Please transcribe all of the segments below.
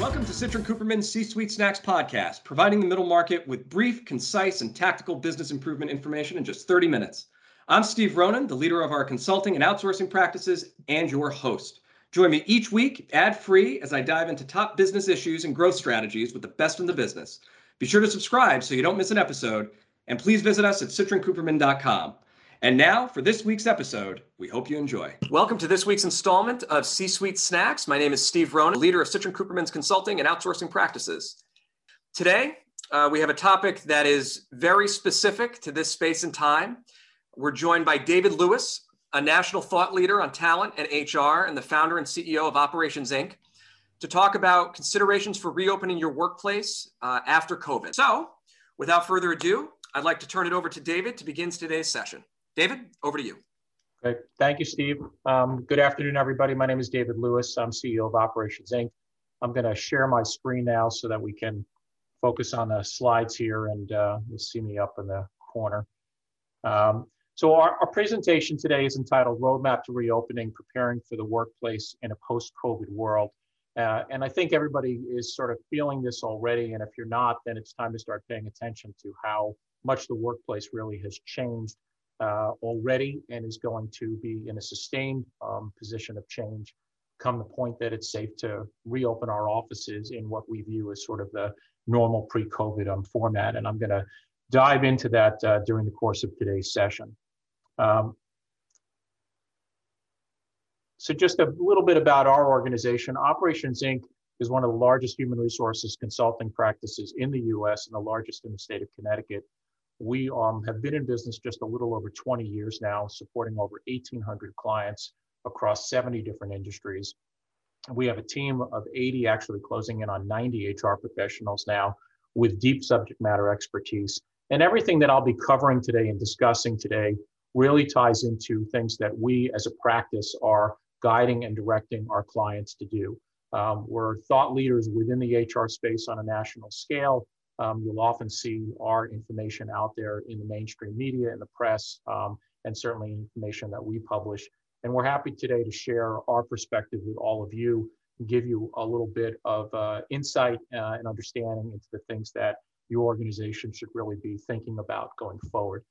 Welcome to Citrin Cooperman's C Suite Snacks podcast, providing the middle market with brief, concise, and tactical business improvement information in just 30 minutes. I'm Steve Ronan, the leader of our consulting and outsourcing practices, and your host. Join me each week, ad free, as I dive into top business issues and growth strategies with the best in the business. Be sure to subscribe so you don't miss an episode, and please visit us at citrincooperman.com. And now for this week's episode, we hope you enjoy. Welcome to this week's installment of C Suite Snacks. My name is Steve Ronan, leader of Citrin Cooperman's consulting and outsourcing practices. Today, uh, we have a topic that is very specific to this space and time. We're joined by David Lewis, a national thought leader on talent and HR, and the founder and CEO of Operations Inc., to talk about considerations for reopening your workplace uh, after COVID. So, without further ado, I'd like to turn it over to David to begin today's session. David, over to you. Great. Thank you, Steve. Um, good afternoon, everybody. My name is David Lewis. I'm CEO of Operations Inc. I'm going to share my screen now so that we can focus on the slides here and uh, you'll see me up in the corner. Um, so our, our, presentation today is entitled Roadmap to Reopening, Preparing for the Workplace in a Post-COVID World. Uh, and I think everybody is sort of feeling this already. And if you're not, then it's time to start paying attention to how much the workplace really has changed uh, already and is going to be in a sustained um, position of change come the point that it's safe to reopen our offices in what we view as sort of the normal pre-COVID um, format. And I'm going to dive into that uh, during the course of today's session. Um, so just a little bit about our organization. Operations Inc. is one of the largest human resources consulting practices in the US and the largest in the state of Connecticut. We um, have been in business just a little over 20 years now, supporting over 1,800 clients across 70 different industries. We have a team of 80, actually closing in on 90 HR professionals now with deep subject matter expertise. And everything that I'll be covering today and discussing today really ties into things that we as a practice are guiding and directing our clients to do. Um, we're thought leaders within the HR space on a national scale. Um, you'll often see our information out there in the mainstream media, in the press, um, and certainly information that we publish. And we're happy today to share our perspective with all of you, and give you a little bit of uh, insight uh, and understanding into the things that your organization should really be thinking about going forward.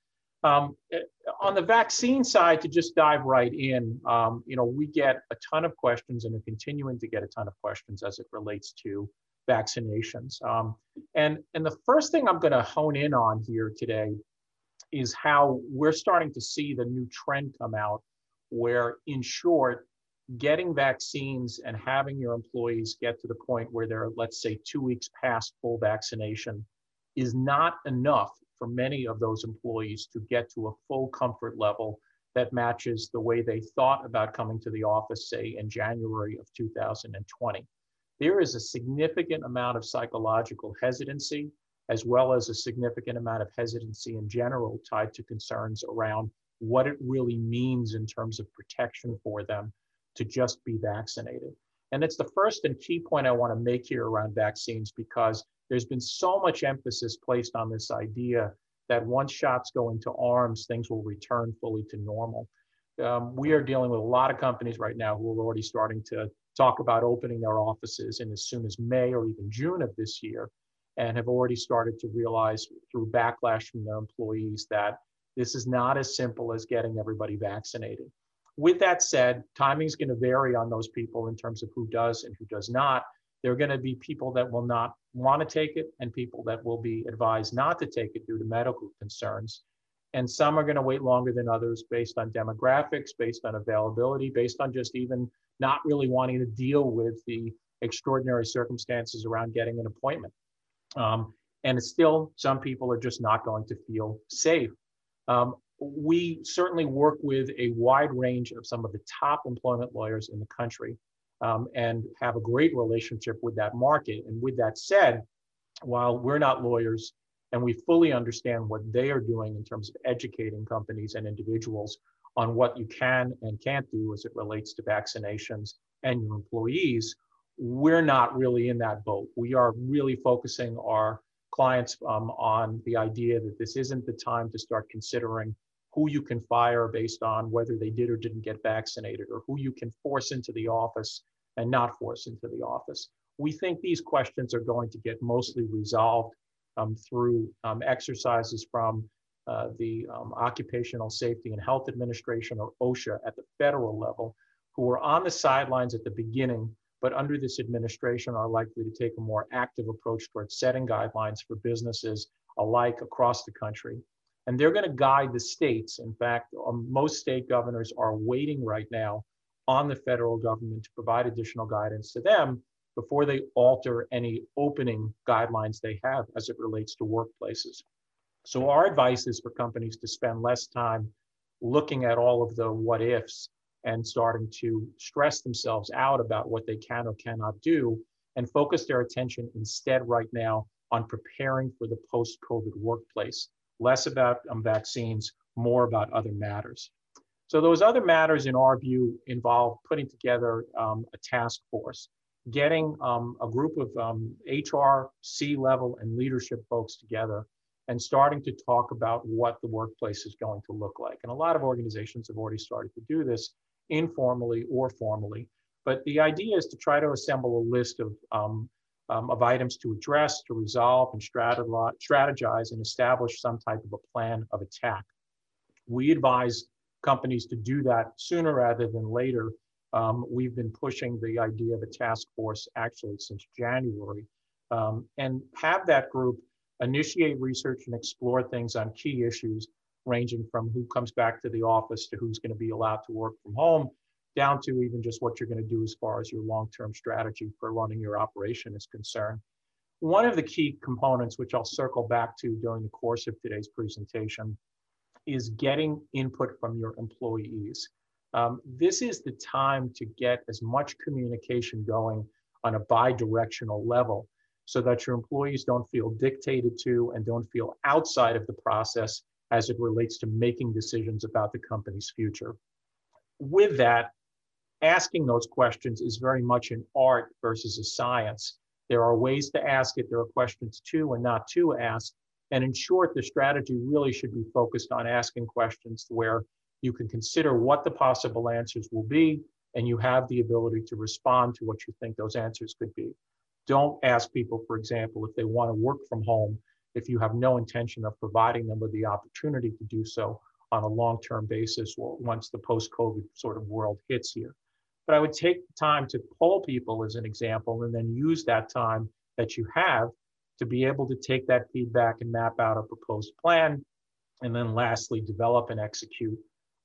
Um, eh, on the vaccine side, to just dive right in, um, you know, we get a ton of questions and are continuing to get a ton of questions as it relates to vaccinations. Um, and, and the first thing I'm going to hone in on here today is how we're starting to see the new trend come out where, in short, getting vaccines and having your employees get to the point where they're, let's say, two weeks past full vaccination is not enough for many of those employees to get to a full comfort level that matches the way they thought about coming to the office, say, in January of 2020 there is a significant amount of psychological hesitancy, as well as a significant amount of hesitancy in general tied to concerns around what it really means in terms of protection for them to just be vaccinated. And it's the first and key point I want to make here around vaccines because there's been so much emphasis placed on this idea that once shots go into arms, things will return fully to normal. Um, we are dealing with a lot of companies right now who are already starting to talk about opening their offices in as soon as May or even June of this year, and have already started to realize through backlash from their employees that this is not as simple as getting everybody vaccinated. With that said, timing is going to vary on those people in terms of who does and who does not. There are going to be people that will not want to take it and people that will be advised not to take it due to medical concerns. And some are going to wait longer than others based on demographics, based on availability, based on just even not really wanting to deal with the extraordinary circumstances around getting an appointment. Um, and still, some people are just not going to feel safe. Um, we certainly work with a wide range of some of the top employment lawyers in the country um, and have a great relationship with that market. And with that said, while we're not lawyers and we fully understand what they are doing in terms of educating companies and individuals on what you can and can't do as it relates to vaccinations and your employees, we're not really in that boat. We are really focusing our clients um, on the idea that this isn't the time to start considering who you can fire based on whether they did or didn't get vaccinated or who you can force into the office and not force into the office. We think these questions are going to get mostly resolved um, through um, exercises from uh, the um, Occupational Safety and Health Administration, or OSHA, at the federal level, who were on the sidelines at the beginning, but under this administration are likely to take a more active approach towards setting guidelines for businesses alike across the country. And they're going to guide the states. In fact, um, most state governors are waiting right now on the federal government to provide additional guidance to them before they alter any opening guidelines they have as it relates to workplaces. So our advice is for companies to spend less time looking at all of the what ifs and starting to stress themselves out about what they can or cannot do and focus their attention instead right now on preparing for the post-COVID workplace. Less about um, vaccines, more about other matters. So those other matters, in our view, involve putting together um, a task force, getting um, a group of um, HR, C-level, and leadership folks together and starting to talk about what the workplace is going to look like. And a lot of organizations have already started to do this informally or formally. But the idea is to try to assemble a list of, um, um, of items to address, to resolve, and strategize and establish some type of a plan of attack. We advise companies to do that sooner rather than later. Um, we've been pushing the idea of a task force actually since January um, and have that group initiate research and explore things on key issues ranging from who comes back to the office to who's going to be allowed to work from home down to even just what you're going to do as far as your long-term strategy for running your operation is concerned. One of the key components, which I'll circle back to during the course of today's presentation, is getting input from your employees. Um, this is the time to get as much communication going on a bi-directional level so that your employees don't feel dictated to and don't feel outside of the process as it relates to making decisions about the company's future. With that, asking those questions is very much an art versus a science. There are ways to ask it, there are questions to and not to ask. And in short, the strategy really should be focused on asking questions where you can consider what the possible answers will be, and you have the ability to respond to what you think those answers could be. Don't ask people, for example, if they want to work from home, if you have no intention of providing them with the opportunity to do so on a long-term basis or once the post-COVID sort of world hits here. But I would take time to poll people as an example and then use that time that you have to be able to take that feedback and map out a proposed plan. And then lastly, develop and execute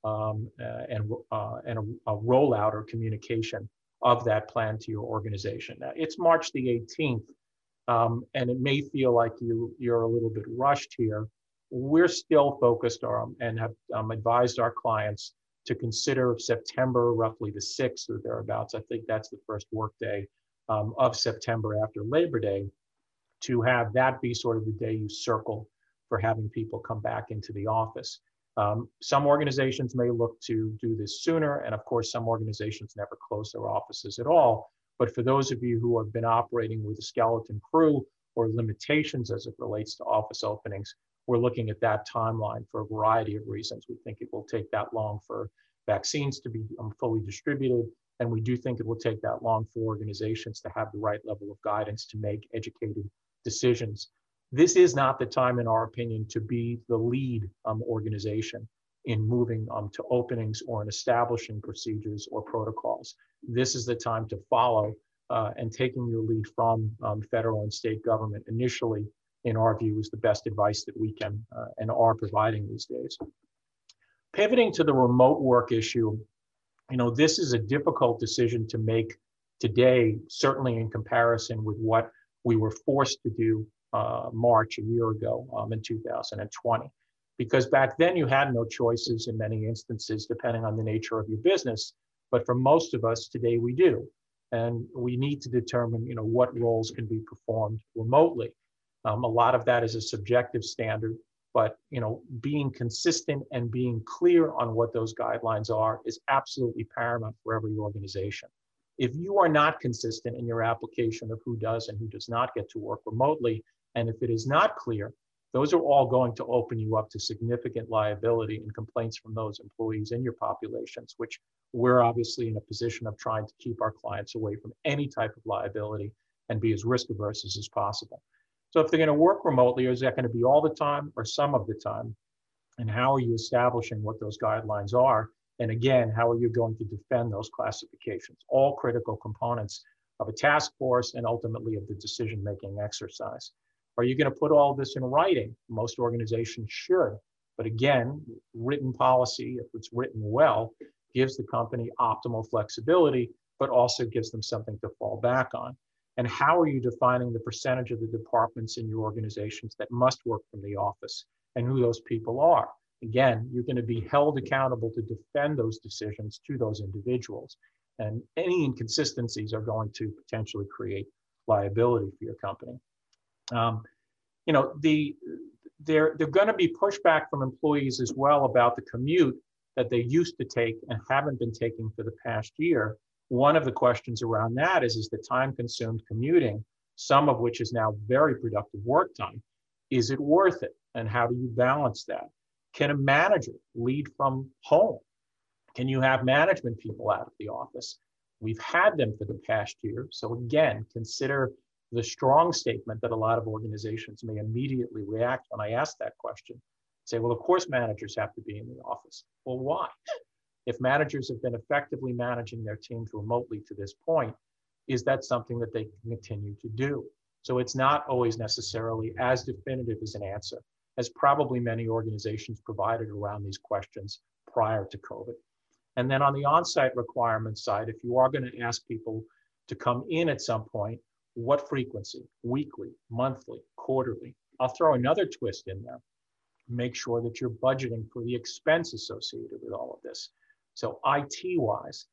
um, uh, and, uh, and a, a rollout or communication of that plan to your organization. Now, it's March the 18th, um, and it may feel like you, you're a little bit rushed here. We're still focused on and have um, advised our clients to consider September, roughly the 6th or thereabouts. I think that's the first workday um, of September after Labor Day, to have that be sort of the day you circle for having people come back into the office. Um, some organizations may look to do this sooner, and of course, some organizations never close their offices at all. But for those of you who have been operating with a skeleton crew or limitations as it relates to office openings, we're looking at that timeline for a variety of reasons. We think it will take that long for vaccines to be um, fully distributed, and we do think it will take that long for organizations to have the right level of guidance to make educated decisions this is not the time, in our opinion, to be the lead um, organization in moving um, to openings or in establishing procedures or protocols. This is the time to follow uh, and taking your lead from um, federal and state government initially, in our view, is the best advice that we can uh, and are providing these days. Pivoting to the remote work issue, you know, this is a difficult decision to make today, certainly in comparison with what we were forced to do uh, March a year ago um, in 2020. Because back then you had no choices in many instances, depending on the nature of your business. But for most of us today, we do. And we need to determine, you know, what roles can be performed remotely. Um, a lot of that is a subjective standard, but you know, being consistent and being clear on what those guidelines are is absolutely paramount for every organization. If you are not consistent in your application of who does and who does not get to work remotely, and if it is not clear, those are all going to open you up to significant liability and complaints from those employees in your populations, which we're obviously in a position of trying to keep our clients away from any type of liability and be as risk averse as, possible. So if they're going to work remotely, is that going to be all the time or some of the time? And how are you establishing what those guidelines are? And again, how are you going to defend those classifications? All critical components of a task force and ultimately of the decision making exercise. Are you going to put all this in writing? Most organizations should. But again, written policy, if it's written well, gives the company optimal flexibility, but also gives them something to fall back on. And how are you defining the percentage of the departments in your organizations that must work from the office and who those people are? Again, you're going to be held accountable to defend those decisions to those individuals. And any inconsistencies are going to potentially create liability for your company. Um, you know, the there they're going to be pushback from employees as well about the commute that they used to take and haven't been taking for the past year. One of the questions around that is, is the time consumed commuting, some of which is now very productive work time, is it worth it? And how do you balance that? Can a manager lead from home? Can you have management people out of the office? We've had them for the past year. So again, consider the strong statement that a lot of organizations may immediately react when I ask that question. Say, well, of course managers have to be in the office. Well, why? If managers have been effectively managing their teams remotely to this point, is that something that they can continue to do? So it's not always necessarily as definitive as an answer as probably many organizations provided around these questions prior to COVID. And then on the on-site requirement side, if you are going to ask people to come in at some point, what frequency? Weekly, monthly, quarterly? I'll throw another twist in there. Make sure that you're budgeting for the expense associated with all of this. So IT wise,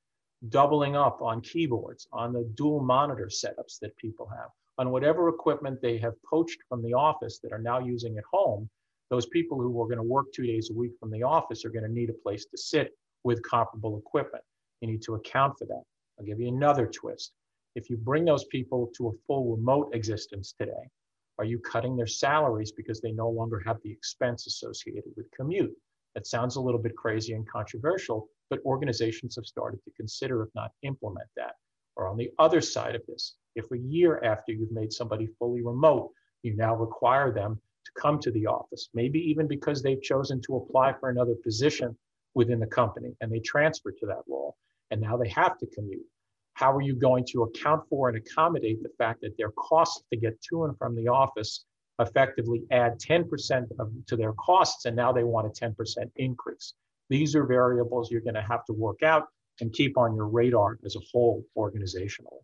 doubling up on keyboards, on the dual monitor setups that people have, on whatever equipment they have poached from the office that are now using at home, those people who are going to work two days a week from the office are going to need a place to sit with comparable equipment. You need to account for that. I'll give you another twist. If you bring those people to a full remote existence today, are you cutting their salaries because they no longer have the expense associated with commute? That sounds a little bit crazy and controversial, but organizations have started to consider, if not implement that. Or on the other side of this, if a year after you've made somebody fully remote, you now require them to come to the office, maybe even because they've chosen to apply for another position within the company and they transfer to that role and now they have to commute. How are you going to account for and accommodate the fact that their costs to get to and from the office effectively add 10% of, to their costs and now they want a 10% increase? These are variables you're going to have to work out and keep on your radar as a whole organizationally.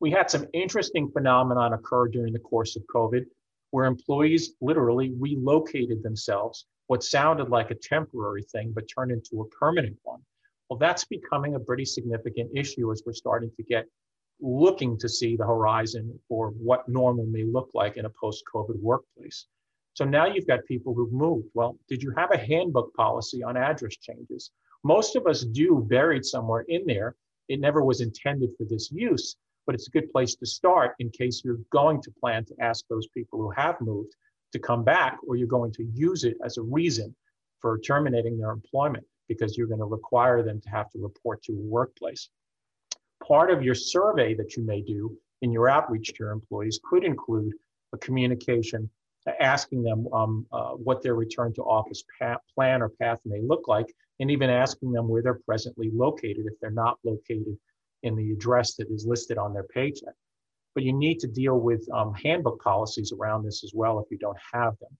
We had some interesting phenomenon occur during the course of COVID where employees literally relocated themselves, what sounded like a temporary thing, but turned into a permanent one. Well, that's becoming a pretty significant issue as we're starting to get looking to see the horizon for what normal may look like in a post COVID workplace. So now you've got people who've moved. Well, did you have a handbook policy on address changes? Most of us do buried somewhere in there. It never was intended for this use, but it's a good place to start in case you're going to plan to ask those people who have moved to come back or you're going to use it as a reason for terminating their employment because you're going to require them to have to report to a workplace. Part of your survey that you may do in your outreach to your employees could include a communication asking them um, uh, what their return to office plan or path may look like, and even asking them where they're presently located if they're not located in the address that is listed on their paycheck. But you need to deal with um, handbook policies around this as well if you don't have them.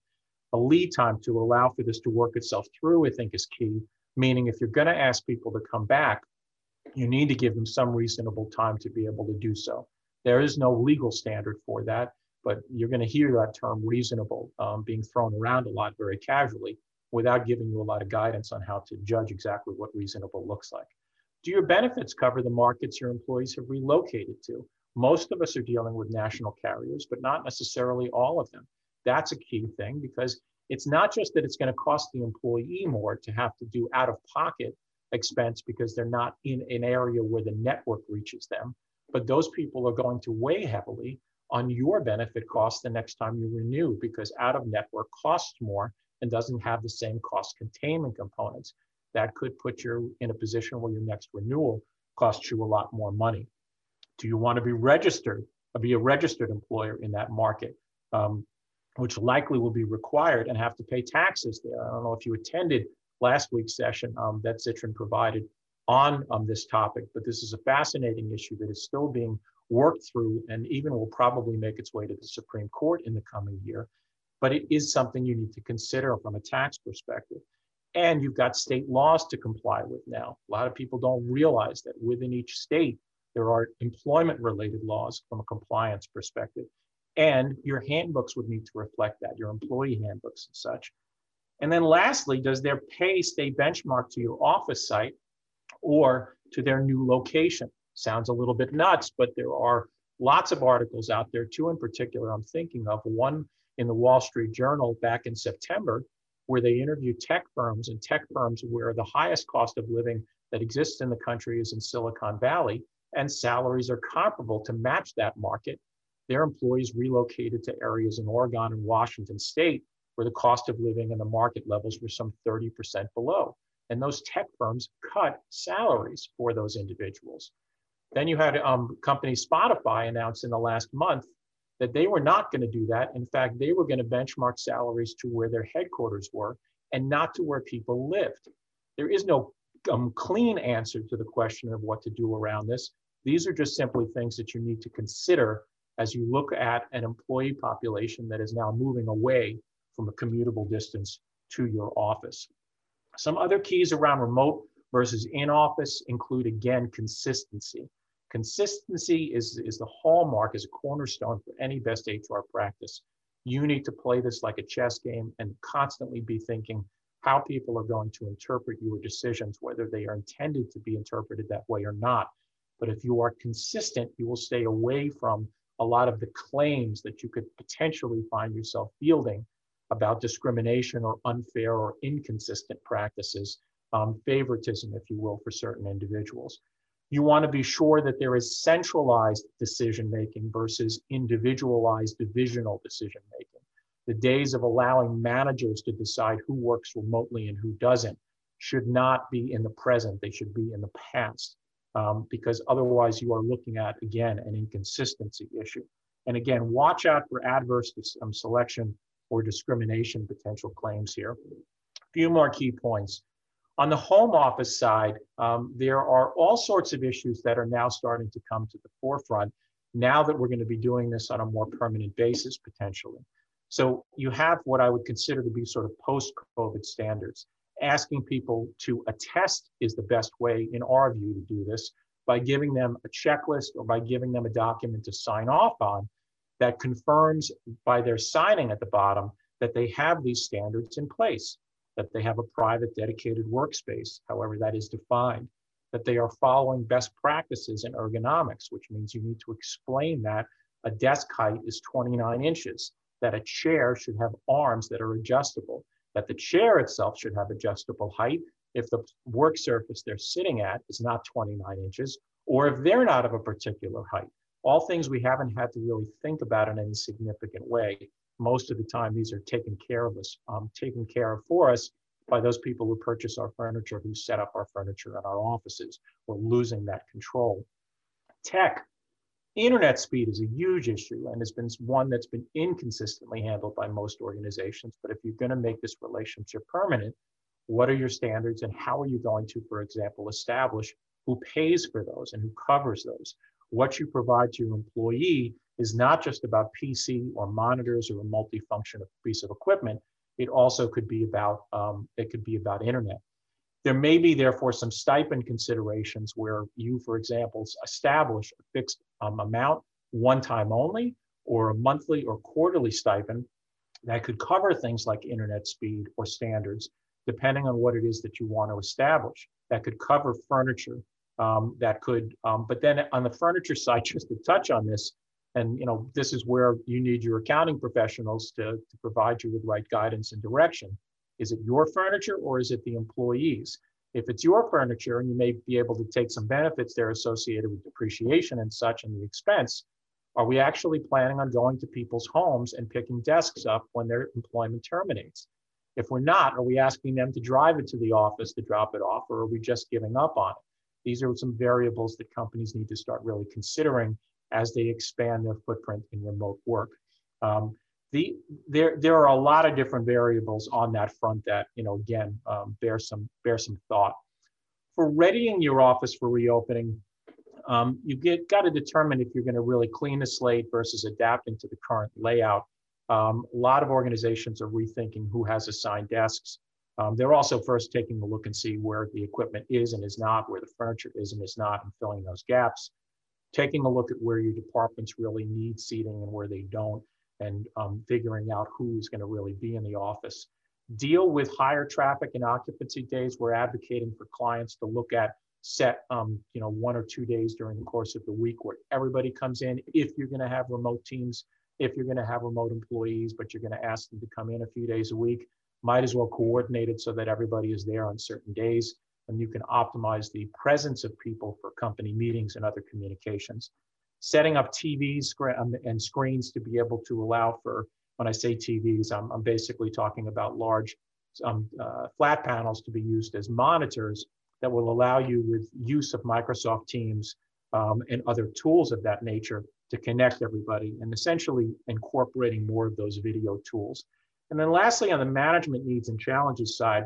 A lead time to allow for this to work itself through, I think, is key. Meaning, if you're going to ask people to come back, you need to give them some reasonable time to be able to do so. There is no legal standard for that but you're going to hear that term reasonable um, being thrown around a lot very casually without giving you a lot of guidance on how to judge exactly what reasonable looks like. Do your benefits cover the markets your employees have relocated to? Most of us are dealing with national carriers, but not necessarily all of them. That's a key thing because it's not just that it's going to cost the employee more to have to do out of pocket expense because they're not in an area where the network reaches them, but those people are going to weigh heavily on your benefit cost the next time you renew because out of network costs more and doesn't have the same cost containment components. That could put you in a position where your next renewal costs you a lot more money. Do you want to be registered be a registered employer in that market, um, which likely will be required and have to pay taxes there. I don't know if you attended last week's session um, that Citrin provided on um, this topic, but this is a fascinating issue that is still being worked through and even will probably make its way to the Supreme Court in the coming year. But it is something you need to consider from a tax perspective. And you've got state laws to comply with now. A lot of people don't realize that within each state, there are employment related laws from a compliance perspective. And your handbooks would need to reflect that, your employee handbooks and such. And then lastly, does their pay stay benchmarked to your office site or to their new location? Sounds a little bit nuts, but there are lots of articles out there, two in particular I'm thinking of. One in the Wall Street Journal back in September, where they interviewed tech firms and tech firms where the highest cost of living that exists in the country is in Silicon Valley, and salaries are comparable to match that market. Their employees relocated to areas in Oregon and Washington state where the cost of living and the market levels were some 30% below. And those tech firms cut salaries for those individuals. Then you had um, company Spotify announce in the last month that they were not going to do that. In fact, they were going to benchmark salaries to where their headquarters were and not to where people lived. There is no um, clean answer to the question of what to do around this. These are just simply things that you need to consider as you look at an employee population that is now moving away from a commutable distance to your office. Some other keys around remote versus in office include, again, consistency. Consistency is, is the hallmark, is a cornerstone for any best HR practice. You need to play this like a chess game and constantly be thinking how people are going to interpret your decisions, whether they are intended to be interpreted that way or not. But if you are consistent, you will stay away from a lot of the claims that you could potentially find yourself fielding about discrimination or unfair or inconsistent practices, um, favoritism, if you will, for certain individuals. You want to be sure that there is centralized decision making versus individualized divisional decision making. The days of allowing managers to decide who works remotely and who doesn't should not be in the present, they should be in the past, um, because otherwise you are looking at, again, an inconsistency issue. And again, watch out for adverse um, selection or discrimination potential claims here. A few more key points. On the home office side, um, there are all sorts of issues that are now starting to come to the forefront now that we're going to be doing this on a more permanent basis potentially. So you have what I would consider to be sort of post-COVID standards. Asking people to attest is the best way, in our view, to do this by giving them a checklist or by giving them a document to sign off on that confirms by their signing at the bottom that they have these standards in place that they have a private dedicated workspace, however that is defined, that they are following best practices in ergonomics, which means you need to explain that a desk height is 29 inches, that a chair should have arms that are adjustable, that the chair itself should have adjustable height if the work surface they're sitting at is not 29 inches, or if they're not of a particular height. All things we haven't had to really think about in any significant way most of the time these are taken care of us, um, taken care of for us by those people who purchase our furniture, who set up our furniture in our offices. We're losing that control. Tech, internet speed is a huge issue and has been one that's been inconsistently handled by most organizations. But if you're going to make this relationship permanent, what are your standards and how are you going to, for example, establish who pays for those and who covers those? What you provide to your employee is not just about PC or monitors or a multifunction piece of equipment. It also could be about um, it could be about internet. There may be therefore some stipend considerations where you, for example, establish a fixed um, amount one time only, or a monthly or quarterly stipend that could cover things like internet speed or standards, depending on what it is that you want to establish. That could cover furniture. Um, that could, um, but then on the furniture side, just to touch on this, and you know, this is where you need your accounting professionals to, to provide you with right guidance and direction. Is it your furniture or is it the employees? If it's your furniture and you may be able to take some benefits there associated with depreciation and such and the expense, are we actually planning on going to people's homes and picking desks up when their employment terminates? If we're not, are we asking them to drive it to the office to drop it off, or are we just giving up on it? These are some variables that companies need to start really considering as they expand their footprint in remote work. Um, the, there, there are a lot of different variables on that front that, you know, again, um, bear some, bear some thought. For readying your office for reopening, um, you get got to determine if you're going to really clean the slate versus adapting to the current layout. Um, a lot of organizations are rethinking who has assigned desks. Um, they're also first taking a look and see where the equipment is and is not, where the furniture is and is not, and filling those gaps. Taking a look at where your departments really need seating and where they don't, and um, figuring out who's going to really be in the office. Deal with higher traffic and occupancy days. We're advocating for clients to look at set, um, you know, one or two days during the course of the week where everybody comes in. If you're going to have remote teams, if you're going to have remote employees, but you're going to ask them to come in a few days a week, might as well coordinate it so that everybody is there on certain days and you can optimize the presence of people for company meetings and other communications. Setting up TVs um, and screens to be able to allow for, when I say TVs, I'm, I'm basically talking about large um, uh, flat panels to be used as monitors that will allow you with use of Microsoft Teams um, and other tools of that nature to connect everybody and essentially incorporating more of those video tools. And then lastly, on the management needs and challenges side,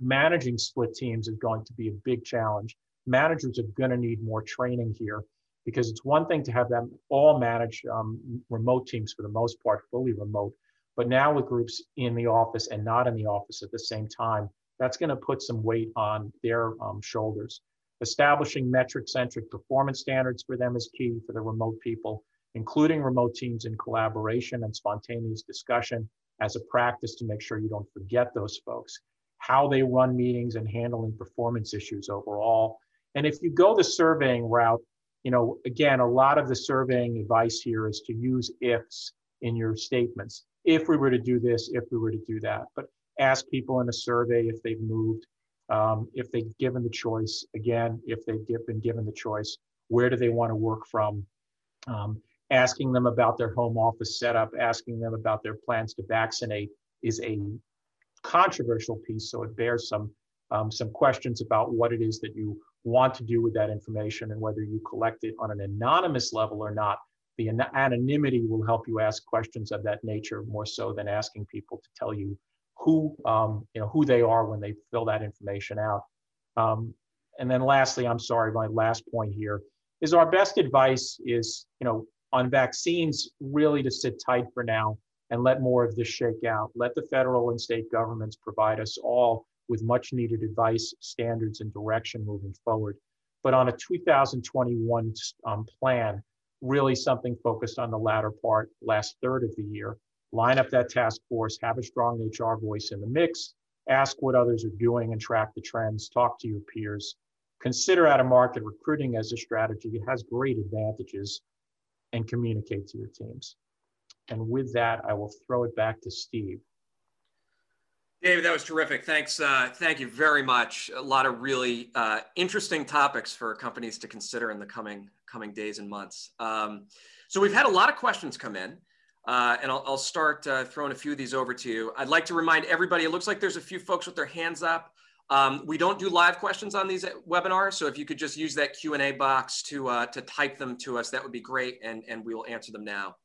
managing split teams is going to be a big challenge. Managers are going to need more training here because it's one thing to have them all manage um, remote teams for the most part, fully remote. But now with groups in the office and not in the office at the same time, that's going to put some weight on their um, shoulders. Establishing metric centric performance standards for them is key for the remote people, including remote teams in collaboration and spontaneous discussion as a practice to make sure you don't forget those folks, how they run meetings and handling performance issues overall. And if you go the surveying route, you know, again, a lot of the surveying advice here is to use ifs in your statements. If we were to do this, if we were to do that. But ask people in a survey if they've moved, um, if they've given the choice, again, if they've been given the choice, where do they want to work from? Um, asking them about their home office setup, asking them about their plans to vaccinate is a controversial piece. So it bears some, um, some questions about what it is that you want to do with that information and whether you collect it on an anonymous level or not. The anonymity will help you ask questions of that nature more so than asking people to tell you who um, you know who they are when they fill that information out. Um, and then lastly, I'm sorry, my last point here is our best advice is you know on vaccines really to sit tight for now and let more of this shake out. Let the federal and state governments provide us all with much needed advice, standards, and direction moving forward. But on a 2021 um, plan, really something focused on the latter part, last third of the year, line up that task force, have a strong HR voice in the mix, ask what others are doing and track the trends, talk to your peers, consider out of market recruiting as a strategy. It has great advantages and communicate to your teams. And with that, I will throw it back to Steve. David, that was terrific. Thanks. Uh, thank you very much. A lot of really uh, interesting topics for companies to consider in the coming coming days and months. Um, so we've had a lot of questions come in. Uh, and I'll, I'll start uh, throwing a few of these over to you. I'd like to remind everybody, it looks like there's a few folks with their hands up. Um, we don't do live questions on these webinars, so if you could just use that Q&A box to, uh, to type them to us, that would be great, and, and we will answer them now.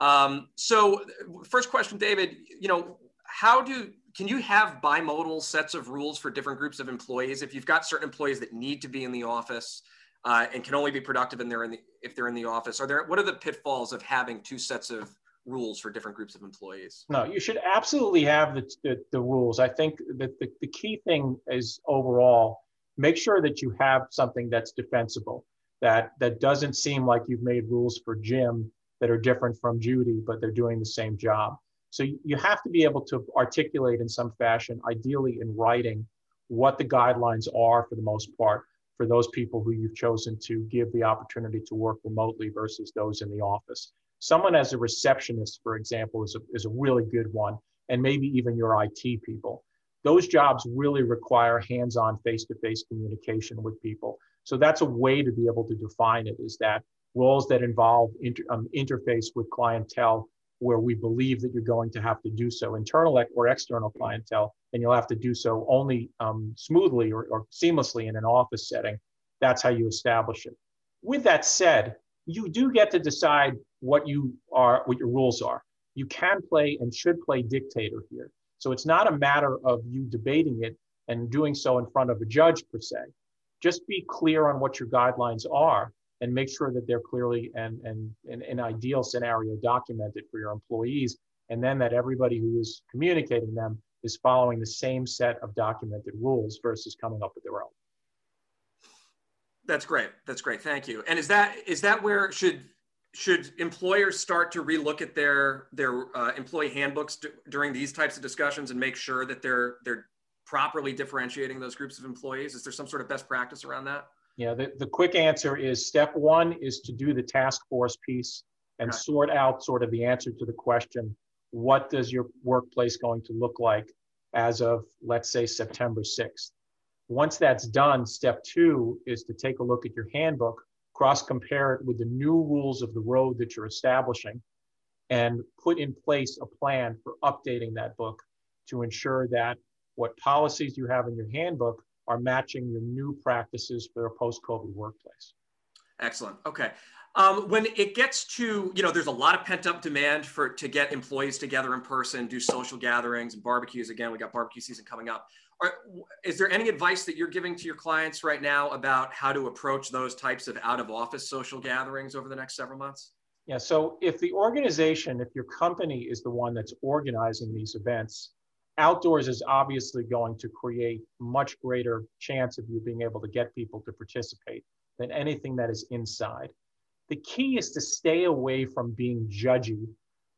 Um, so first question, David, you know, how do, can you have bimodal sets of rules for different groups of employees? If you've got certain employees that need to be in the office uh, and can only be productive in in the, if they're in the office, are there, what are the pitfalls of having two sets of rules for different groups of employees? No, you should absolutely have the, the, the rules. I think that the, the key thing is overall, make sure that you have something that's defensible, that, that doesn't seem like you've made rules for Jim that are different from Judy, but they're doing the same job. So you have to be able to articulate in some fashion, ideally in writing, what the guidelines are for the most part for those people who you've chosen to give the opportunity to work remotely versus those in the office. Someone as a receptionist, for example, is a, is a really good one, and maybe even your IT people. Those jobs really require hands on face to face communication with people. So that's a way to be able to define it is that roles that involve inter, um, interface with clientele where we believe that you're going to have to do so, internal or external clientele, and you'll have to do so only um, smoothly or, or seamlessly in an office setting. That's how you establish it. With that said, you do get to decide what you are, what your rules are. You can play and should play dictator here. So it's not a matter of you debating it and doing so in front of a judge per se. Just be clear on what your guidelines are and make sure that they're clearly and, and in an ideal scenario documented for your employees. And then that everybody who is communicating them is following the same set of documented rules versus coming up with their own. That's great. That's great. Thank you. And is that is that where should should employers start to relook at their their uh, employee handbooks d- during these types of discussions and make sure that they're they're properly differentiating those groups of employees? Is there some sort of best practice around that? Yeah, the, the quick answer is step one is to do the task force piece and okay. sort out sort of the answer to the question, what does your workplace going to look like as of, let's say, September 6th? Once that's done, step two is to take a look at your handbook, cross compare it with the new rules of the road that you're establishing, and put in place a plan for updating that book to ensure that what policies you have in your handbook are matching your new practices for a post-COVID workplace. Excellent. Okay. Um, when it gets to, you know, there's a lot of pent up demand for to get employees together in person, do social gatherings and barbecues. Again, we got barbecue season coming up. Are, is there any advice that you're giving to your clients right now about how to approach those types of out of office social gatherings over the next several months? Yeah. So if the organization, if your company is the one that's organizing these events, outdoors is obviously going to create much greater chance of you being able to get people to participate than anything that is inside. The key is to stay away from being judgy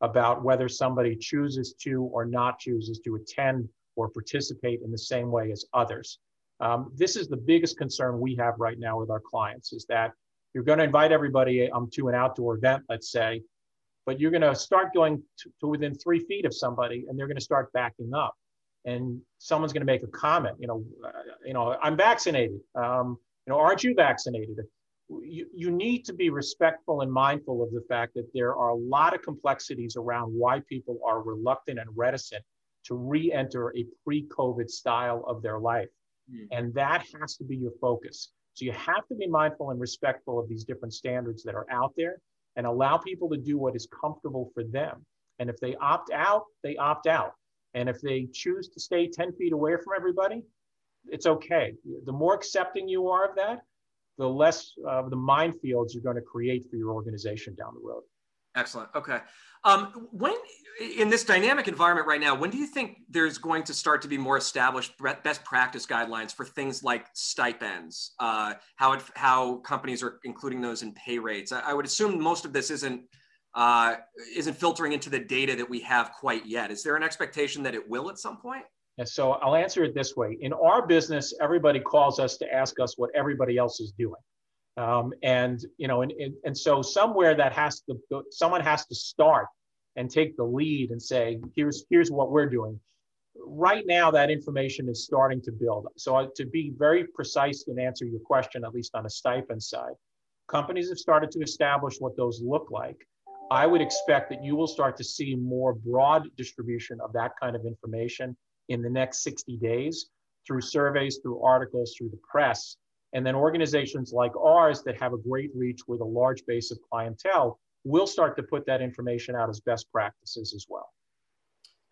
about whether somebody chooses to or not chooses to attend or participate in the same way as others. Um, this is the biggest concern we have right now with our clients is that you're going to invite everybody um, to an outdoor event, let's say, but you're going to start going to, to within three feet of somebody and they're going to start backing up. And someone's going to make a comment you know uh, you know i'm vaccinated. Um, you know aren't you vaccinated? You, you need to be respectful and mindful of the fact that there are a lot of complexities around why people are reluctant and reticent to re-enter a pre-covid style of their life. Mm. and that has to be your focus. So you have to be mindful and respectful of these different standards that are out there and allow people to do what is comfortable for them. And if they opt out, they opt out. And if they choose to stay 10 feet away from everybody, it's okay. The more accepting you are of that, the less of the minefields you're going to create for your organization down the road. Excellent. Okay. Um, when in this dynamic environment right now, when do you think there's going to start to be more established best practice guidelines for things like stipends? Uh, how it, how companies are including those in pay rates? I, I would assume most of this isn't uh, isn't filtering into the data that we have quite yet. Is there an expectation that it will at some point? And so I'll answer it this way: In our business, everybody calls us to ask us what everybody else is doing. Um, and you know, and, and, and so somewhere that has to someone has to start and take the lead and say, here's here's what we're doing. Right now, that information is starting to build. So uh, to be very precise and answer your question, at least on a stipend side, companies have started to establish what those look like. I would expect that you will start to see more broad distribution of that kind of information in the next 60 days through surveys, through articles, through the press, and then organizations like ours that have a great reach with a large base of clientele will start to put that information out as best practices as well.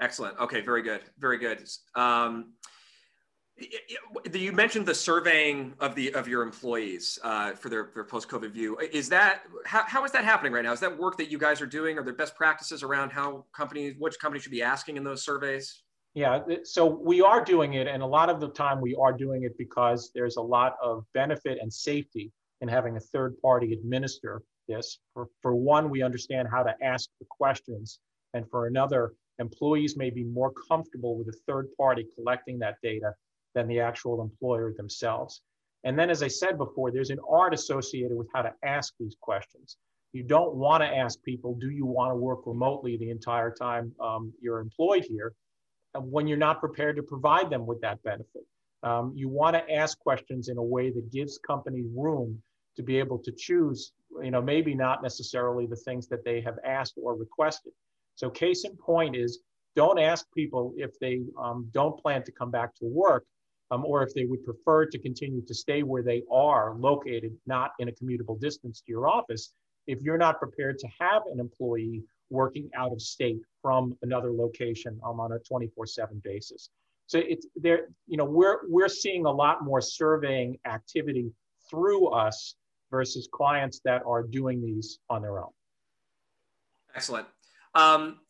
Excellent. Okay, very good. Very good. Um, you mentioned the surveying of the of your employees uh, for their, their post-COVID view. Is that how, how is that happening right now? Is that work that you guys are doing? Are there best practices around how companies, which companies should be asking in those surveys? Yeah, so we are doing it, and a lot of the time we are doing it because there's a lot of benefit and safety in having a third party administer this. For, for one, we understand how to ask the questions, and for another, employees may be more comfortable with a third party collecting that data than the actual employer themselves. And then, as I said before, there's an art associated with how to ask these questions. You don't want to ask people, do you want to work remotely the entire time um, you're employed here? When you're not prepared to provide them with that benefit. Um, you want to ask questions in a way that gives companies room to be able to choose, you know, maybe not necessarily the things that they have asked or requested. So case in point is don't ask people if they um, don't plan to come back to work um, or if they would prefer to continue to stay where they are located, not in a commutable distance to your office. if you're not prepared to have an employee working out of state from another location um, on a 24/7 basis. So it's there, you know, we're we're seeing a lot more surveying activity through us versus clients that are doing these on their own. Excellent. Um,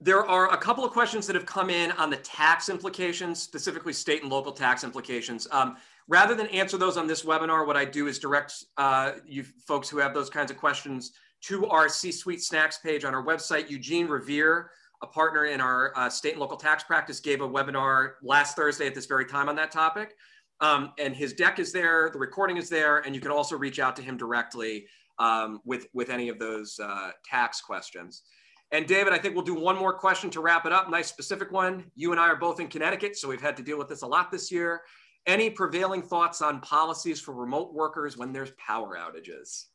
there are a couple of questions that have come in on the tax implications, specifically state and local tax implications. Um, rather than answer those on this webinar, what I do is direct uh, you folks who have those kinds of questions to our C-Suite Snacks page on our website. Eugene Revere, a partner in our uh, state and local tax practice, gave a webinar last Thursday at this very time on that topic. Um, and his deck is there, the recording is there, and you can also reach out to him directly um, with, with any of those uh, tax questions. And David, I think we'll do one more question to wrap it up. Nice specific one. You and I are both in Connecticut, so we've had to deal with this a lot this year. Any prevailing thoughts on policies for remote workers when there's power outages?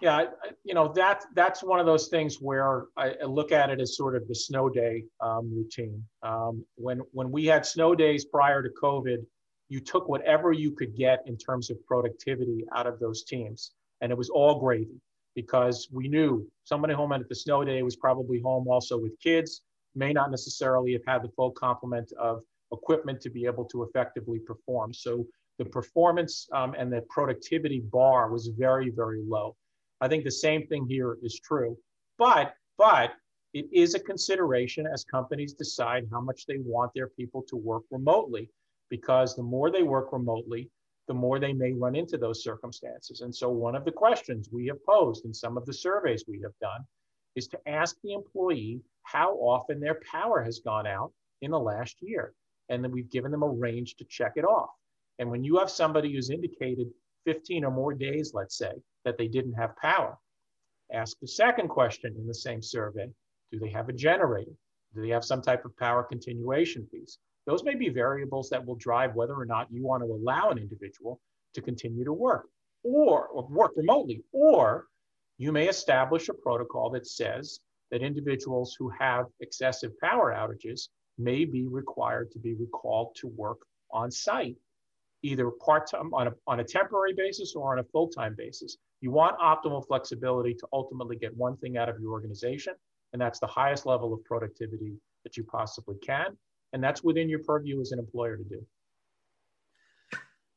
Yeah, you know that that's one of those things where I look at it as sort of the snow day um, routine. Um, when when we had snow days prior to COVID, you took whatever you could get in terms of productivity out of those teams, and it was all gravy because we knew somebody home at the snow day was probably home also with kids, may not necessarily have had the full complement of equipment to be able to effectively perform. So the performance um, and the productivity bar was very, very low. I think the same thing here is true. But, but it is a consideration as companies decide how much they want their people to work remotely, because the more they work remotely, the more they may run into those circumstances. And so, one of the questions we have posed in some of the surveys we have done is to ask the employee how often their power has gone out in the last year. And then we've given them a range to check it off. And when you have somebody who's indicated 15 or more days, let's say, that they didn't have power. Ask the second question in the same survey Do they have a generator? Do they have some type of power continuation piece? Those may be variables that will drive whether or not you want to allow an individual to continue to work or, or work remotely, or you may establish a protocol that says that individuals who have excessive power outages may be required to be recalled to work on site either part-time on a, on a temporary basis or on a full-time basis. You want optimal flexibility to ultimately get one thing out of your organization, and that's the highest level of productivity that you possibly can. And that's within your purview as an employer to do.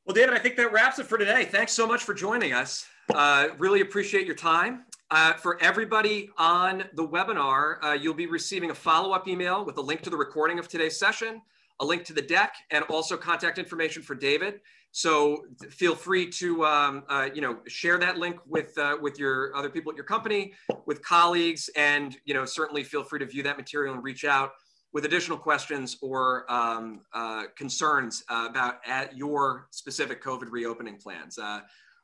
Well, David, I think that wraps it for today. Thanks so much for joining us. Uh, really appreciate your time. Uh, for everybody on the webinar, uh, you'll be receiving a follow-up email with a link to the recording of today's session a link to the deck, and also contact information for David. So feel free to um, uh, you know share that link with uh, with your other people at your company, with colleagues, and you know certainly feel free to view that material and reach out with additional questions or um, uh, concerns uh, about at your specific COVID reopening plans. Uh,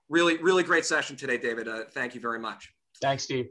really, really great session today, David. Uh, thank you very much. Thanks, Steve.